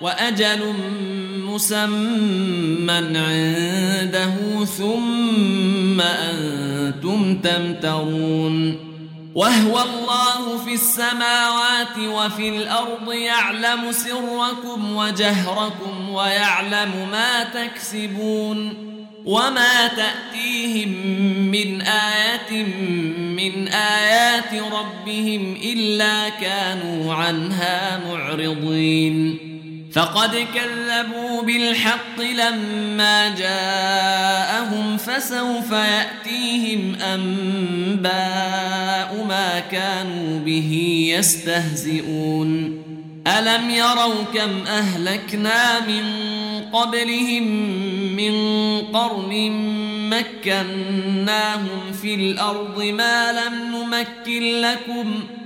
وأجل مسمى عنده ثم أنتم تمترون وهو الله في السماوات وفي الأرض يعلم سركم وجهركم ويعلم ما تكسبون وما تأتيهم من آية من آيات ربهم إلا كانوا عنها معرضين فقد كذبوا بالحق لما جاءهم فسوف يأتيهم أنباء ما كانوا به يستهزئون ألم يروا كم أهلكنا من قبلهم من قرن مكناهم في الأرض ما لم نمكن لكم ۖ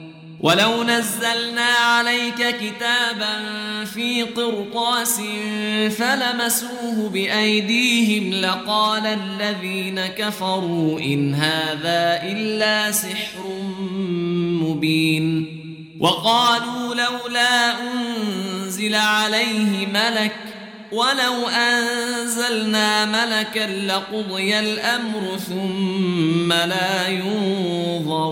ولو نزلنا عليك كتابا في قرطاس فلمسوه بأيديهم لقال الذين كفروا إن هذا إلا سحر مبين وقالوا لولا أنزل عليه ملك ولو أنزلنا ملكا لقضي الأمر ثم لا ينظرون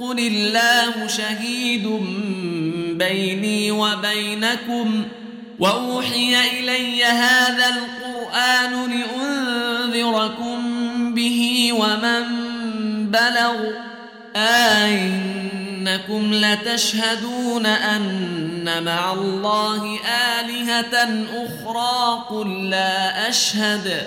قل الله شهيد بيني وبينكم وأوحي إلي هذا القرآن لأنذركم به ومن بلغ أئنكم لتشهدون أن مع الله آلهة أخرى قل لا أشهد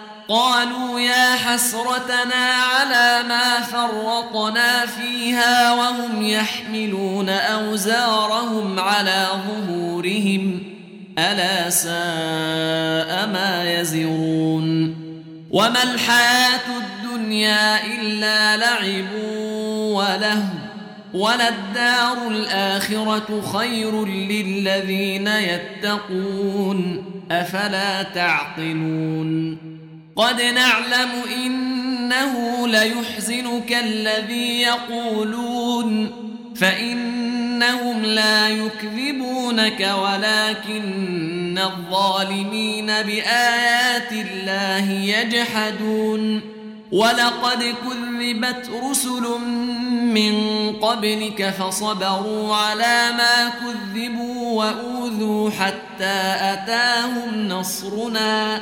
قالوا يا حسرتنا على ما فرطنا فيها وهم يحملون أوزارهم على ظهورهم. ألا ساء ما يزرون. وما الحياة الدنيا إلا لعب وله وللدار الآخرة خير للذين يتقون. أفلا تعقلون؟ قد نعلم إنه ليحزنك الذي يقولون فإنهم لا يكذبونك ولكن الظالمين بآيات الله يجحدون. ولقد كذبت رسل من قبلك فصبروا على ما كذبوا وأوذوا حتى أتاهم نصرنا.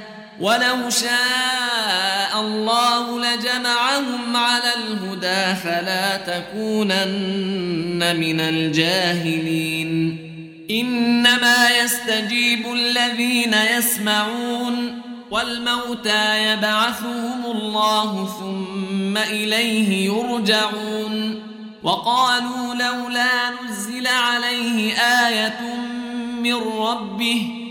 ولو شاء الله لجمعهم على الهدى فلا تكونن من الجاهلين. إنما يستجيب الذين يسمعون والموتى يبعثهم الله ثم إليه يرجعون. وقالوا لولا نزل عليه آية من ربه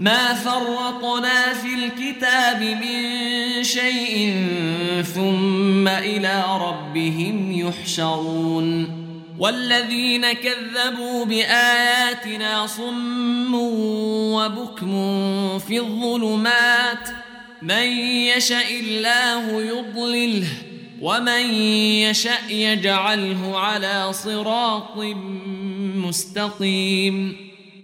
ما فرطنا في الكتاب من شيء ثم إلى ربهم يحشرون. والذين كذبوا بآياتنا صم وبكم في الظلمات. من يشاء الله يضلله ومن يشاء يجعله على صراط مستقيم.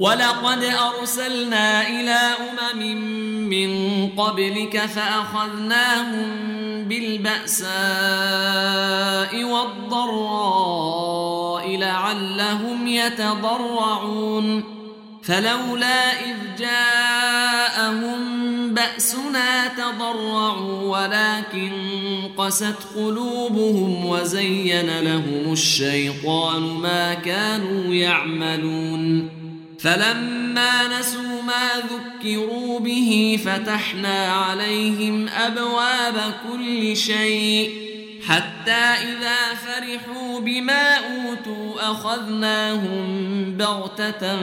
ولقد أرسلنا إلى أمم من قبلك فأخذناهم بالبأساء والضراء لعلهم يتضرعون. فلولا إذ جاءهم بأسنا تضرعوا ولكن قست قلوبهم وزين لهم الشيطان ما كانوا يعملون. فلما نسوا ما ذكروا به فتحنا عليهم أبواب كل شيء حتى إذا فرحوا بما أوتوا أخذناهم بغتة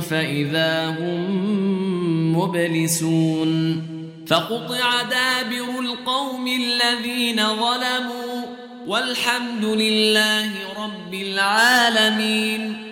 فإذا هم مبلسون فقطع دابر القوم الذين ظلموا والحمد لله رب العالمين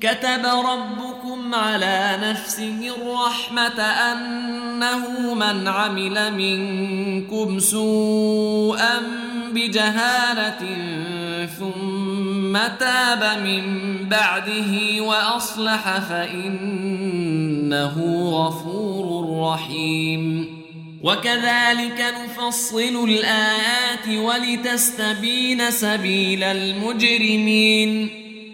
كتب ربكم على نفسه الرحمة أنه من عمل منكم سوءا بجهالة ثم تاب من بعده وأصلح فإنه غفور رحيم. وكذلك نفصل الآيات ولتستبين سبيل المجرمين.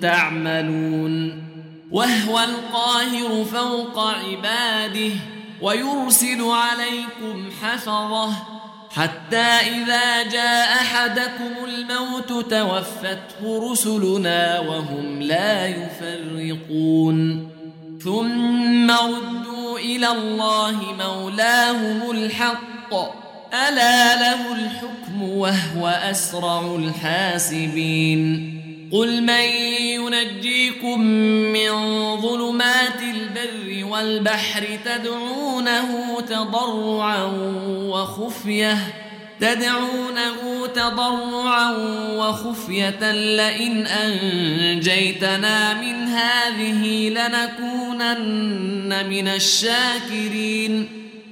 تعملون وهو القاهر فوق عباده ويرسل عليكم حفظه حتى إذا جاء أحدكم الموت توفته رسلنا وهم لا يفرقون ثم ردوا إلى الله مولاهم الحق ألا له الحكم وهو أسرع الحاسبين قل من ينجيكم من ظلمات البر والبحر تدعونه تضرعا وخفية تدعونه تضرعا وخفية لئن أنجيتنا من هذه لنكونن من الشاكرين.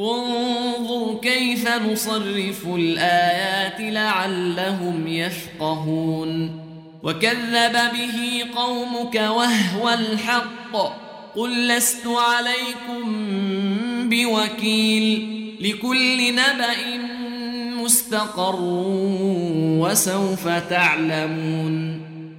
انظر كيف نصرف الآيات لعلهم يفقهون. وكذب به قومك وهو الحق. قل لست عليكم بوكيل. لكل نبأ مستقر وسوف تعلمون.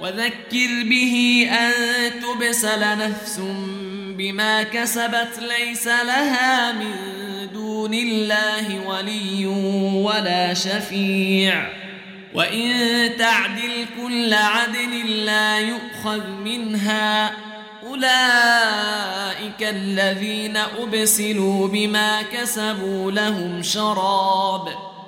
وذكر به أن تبسل نفس بما كسبت ليس لها من دون الله ولي ولا شفيع. وإن تعدل كل عدل لا يؤخذ منها. أولئك الذين أبسلوا بما كسبوا لهم شراب.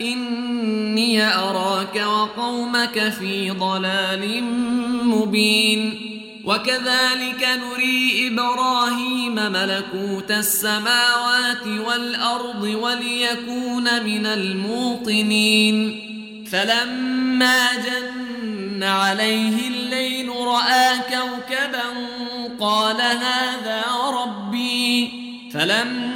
إني أراك وقومك في ضلال مبين. وكذلك نري إبراهيم ملكوت السماوات والأرض وليكون من الموطنين. فلما جن عليه الليل رأى كوكبا قال هذا ربي. فلما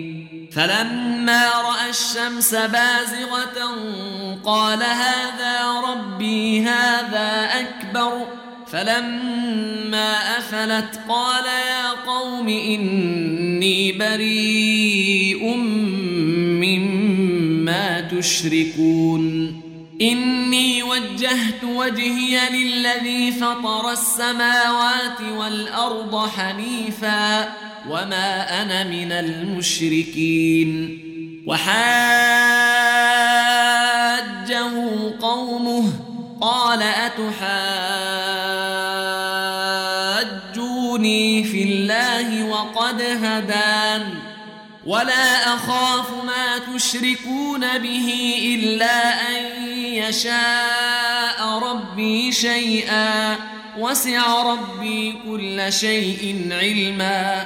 فلما رأى الشمس بازغة قال هذا ربي هذا أكبر. فلما أفلت قال يا قوم إني بريء مما تشركون. إني وجهت وجهي للذي فطر السماوات والأرض حنيفا. وما أنا من المشركين وحاجه قومه قال أتحاجوني في الله وقد هدان ولا أخاف ما تشركون به إلا أن يشاء ربي شيئا وسع ربي كل شيء علما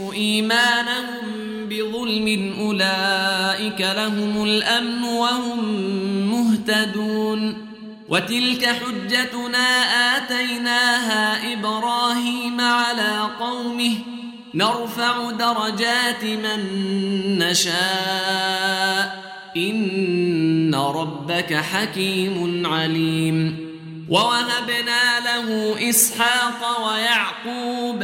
إيمانهم بظلم أولئك لهم الأمن وهم مهتدون وتلك حجتنا آتيناها إبراهيم على قومه نرفع درجات من نشاء إن ربك حكيم عليم ووهبنا له إسحاق ويعقوب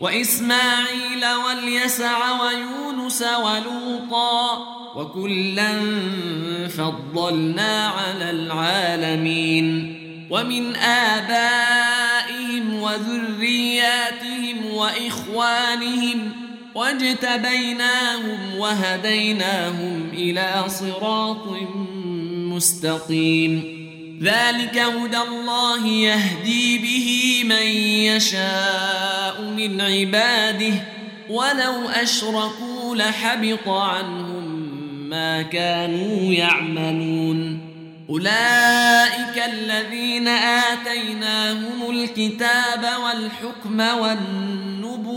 وإسماعيل واليسع ويونس ولوطا وكلا فضلنا على العالمين ومن آبائهم وذرياتهم وإخوانهم واجتبيناهم وهديناهم إلى صراط مستقيم. ذلك هدى الله يهدي به من يشاء من عباده ولو أشركوا لحبط عنهم ما كانوا يعملون. أولئك الذين آتيناهم الكتاب والحكم والنبوءة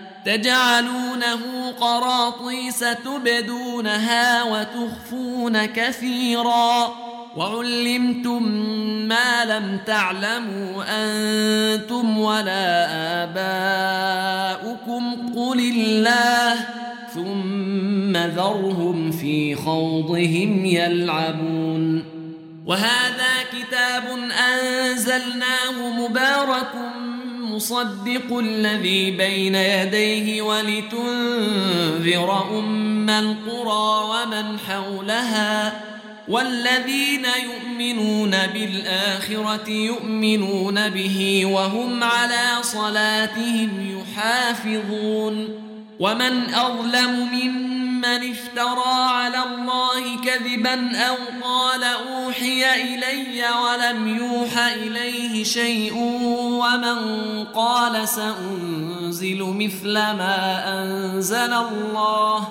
تجعلونه قراطيس تبدونها وتخفون كثيرا. وعلمتم ما لم تعلموا أنتم ولا آباؤكم. قل الله ثم ذرهم في خوضهم يلعبون. وهذا كتاب أنزلناه مبارك مصدق الذي بين يديه ولتنذر أم القرى ومن حولها والذين يؤمنون بالآخرة يؤمنون به وهم على صلاتهم يحافظون ومن أظلم ممن افترى على الله كذبا أو قال أوحي إلي ولم يوح إليه شيء ومن قال سأنزل مثل ما أنزل الله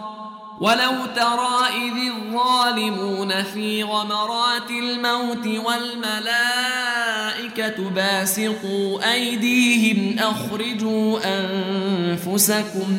ولو ترى إذ الظالمون في غمرات الموت والملائكة باسقوا أيديهم أخرجوا أنفسكم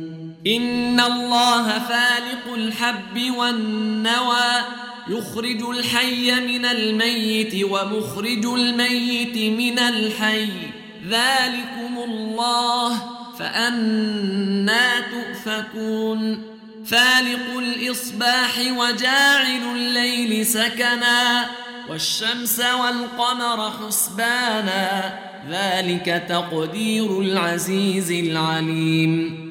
إن الله فالق الحب والنوى يخرج الحي من الميت ومخرج الميت من الحي. ذلكم الله فأنا تؤفكون. فالق الإصباح وجاعل الليل سكنا والشمس والقمر حسبانا. ذلك تقدير العزيز العليم.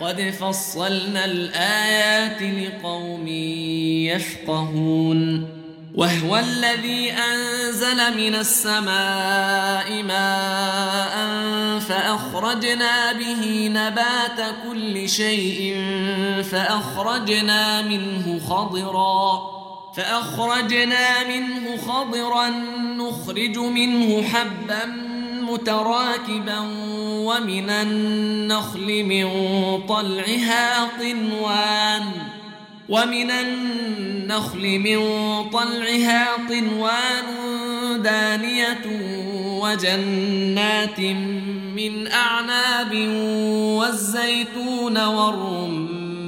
قد فصلنا الآيات لقوم يفقهون وهو الذي أنزل من السماء ماء فأخرجنا به نبات كل شيء فأخرجنا منه خضراً فأخرجنا منه خضرا نخرج منه حبا متراكبا ومن النخل من طلعها قنوان ومن النخل من طلعها قنوان دانية وجنات من أعناب والزيتون والرمان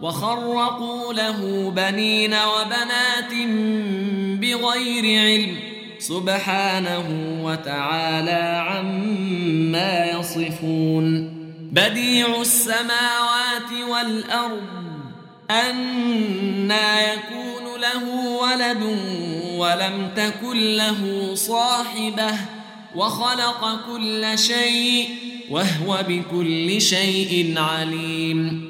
وخرقوا له بنين وبنات بغير علم سبحانه وتعالى عما يصفون. بديع السماوات والأرض أنا يكون له ولد ولم تكن له صاحبة وخلق كل شيء وهو بكل شيء عليم.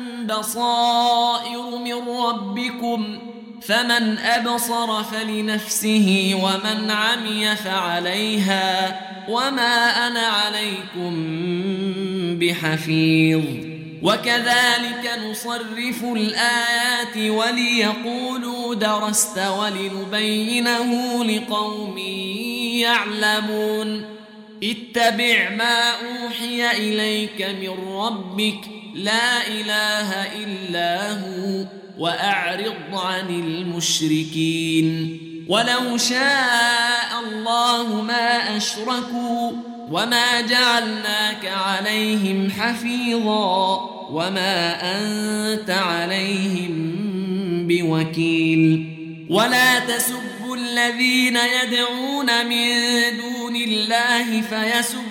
بصائر من ربكم فمن أبصر فلنفسه ومن عمي فعليها وما أنا عليكم بحفيظ. وكذلك نصرف الآيات وليقولوا درست ولنبينه لقوم يعلمون. اتبع ما أوحي إليك من ربك لا إله إلا هو وأعرض عن المشركين. ولو شاء الله ما أشركوا وما جعلناك عليهم حفيظا وما أنت عليهم بوكيل. ولا تسبوا الذين يدعون من دون الله فيسبوا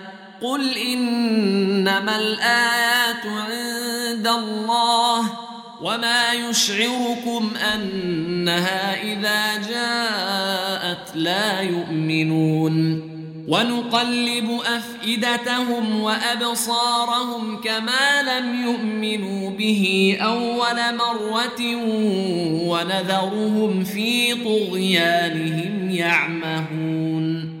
قل إنما الآيات عند الله وما يشعركم أنها إذا جاءت لا يؤمنون ونقلب أفئدتهم وأبصارهم كما لم يؤمنوا به أول مرة ونذرهم في طغيانهم يعمهون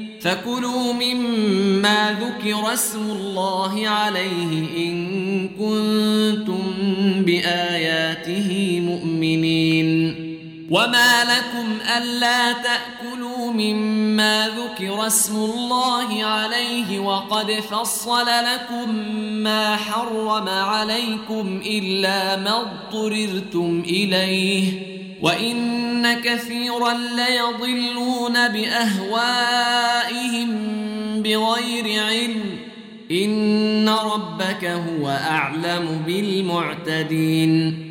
فكلوا مما ذكر اسم الله عليه إن كنتم بآياته مؤمنين. وما لكم ألا تأكلوا مما ذكر اسم الله عليه وقد فصل لكم ما حرم عليكم إلا ما اضطررتم إليه وإن كثيرا ليضلون بأهوائهم بغير علم إن ربك هو أعلم بالمعتدين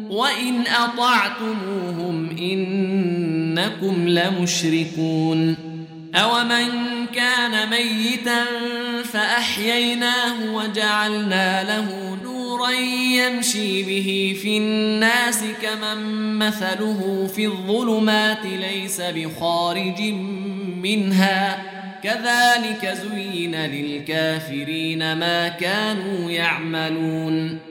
وإن أطعتموهم إنكم لمشركون أومن كان ميتا فأحييناه وجعلنا له نورا يمشي به في الناس كمن مثله في الظلمات ليس بخارج منها كذلك زين للكافرين ما كانوا يعملون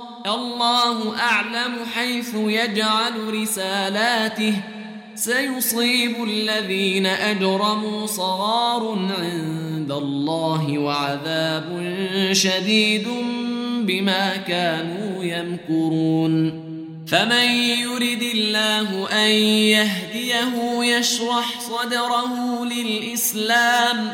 الله أعلم حيث يجعل رسالاته. سيصيب الذين أجرموا صغار عند الله وعذاب شديد بما كانوا يمكرون. فمن يرد الله أن يهديه يشرح صدره للإسلام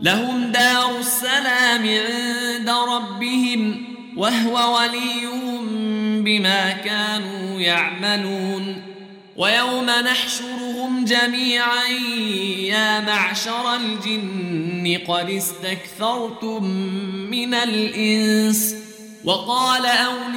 لهم دار السلام عند ربهم وهو وليهم بما كانوا يعملون. ويوم نحشرهم جميعا يا معشر الجن قد استكثرتم من الإنس. وقال أولياؤهم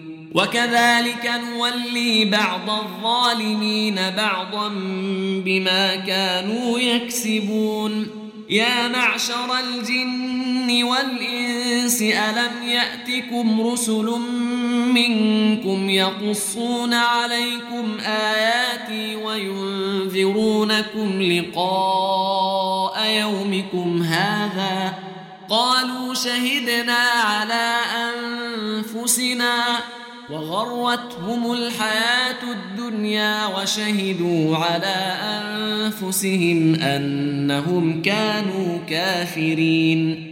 وكذلك نولي بعض الظالمين بعضا بما كانوا يكسبون. يا معشر الجن والإنس ألم يأتكم رسل منكم يقصون عليكم آياتي وينذرونكم لقاء يومكم هذا ۖ؟ قالوا شهدنا على أنفسنا وغرتهم الحياة الدنيا وشهدوا على أنفسهم أنهم كانوا كافرين.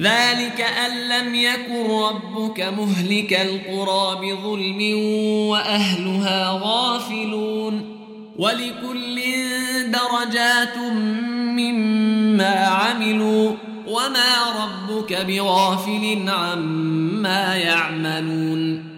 ذلك أن لم يكن ربك مهلك القرى بظلم وأهلها غافلون. ولكل درجات مما عملوا وما ربك بغافل عما يعملون.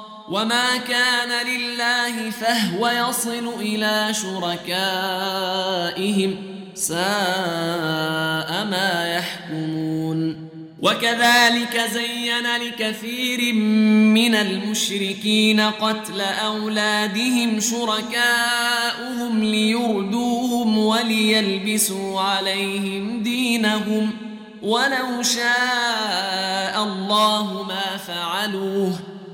وما كان لله فهو يصل إلى شركائهم ساء ما يحكمون وكذلك زين لكثير من المشركين قتل أولادهم شركاؤهم ليردوهم وليلبسوا عليهم دينهم ولو شاء الله ما فعلوه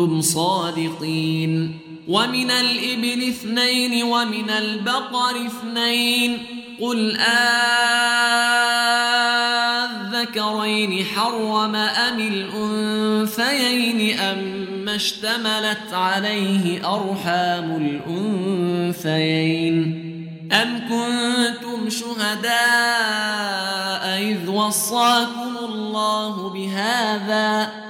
كنتم صادقين. ومن الإبل اثنين ومن البقر اثنين. قل آذكرين حرم أم الأنثيين أما اشتملت عليه أرحام الأنثيين. أم كنتم شهداء إذ وصاكم الله بهذا؟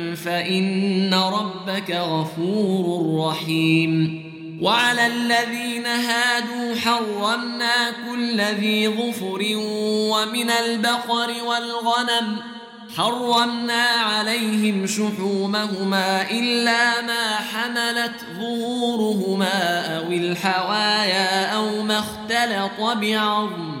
فإن ربك غفور رحيم. وعلى الذين هادوا حرمنا كل ذي ظفر ومن البقر والغنم. حرمنا عليهم شحومهما إلا ما حملت ظهورهما أو الحوايا أو ما اختلط بعظم.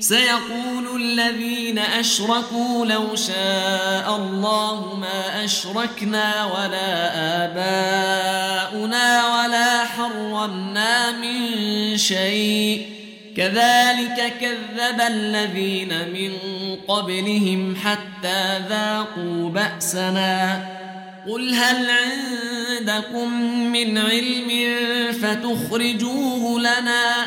سيقول الذين أشركوا لو شاء الله ما أشركنا ولا آباؤنا ولا حرمنا من شيء. كذلك كذب الذين من قبلهم حتى ذاقوا بأسنا. قل هل عندكم من علم فتخرجوه لنا؟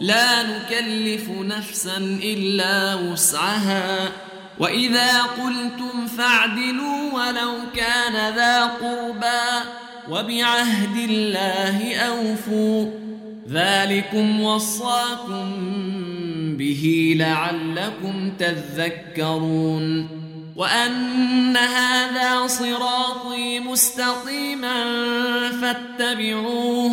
لا نكلف نفسا إلا وسعها. وإذا قلتم فاعدلوا ولو كان ذا قربى وبعهد الله أوفوا. ذلكم وصاكم به لعلكم تذكرون. وأن هذا صراطي مستقيما فاتبعوه.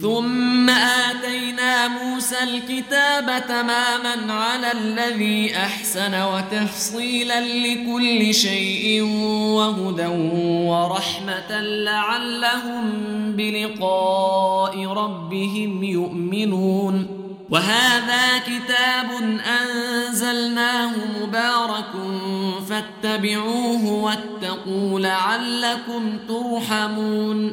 ثم آتينا موسى الكتاب تماما على الذي أحسن وتفصيلا لكل شيء وهدى ورحمة لعلهم بلقاء ربهم يؤمنون. وهذا كتاب أنزلناه مبارك فاتبعوه واتقوا لعلكم ترحمون.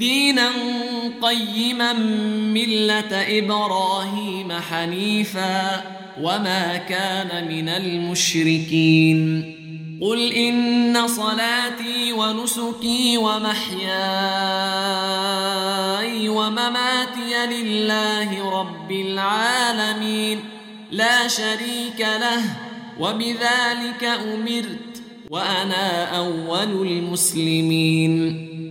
دينا قيما ملة إبراهيم حنيفا وما كان من المشركين. قل إن صلاتي ونسكي ومحياي ومماتي لله رب العالمين. لا شريك له وبذلك أمرت وأنا أول المسلمين.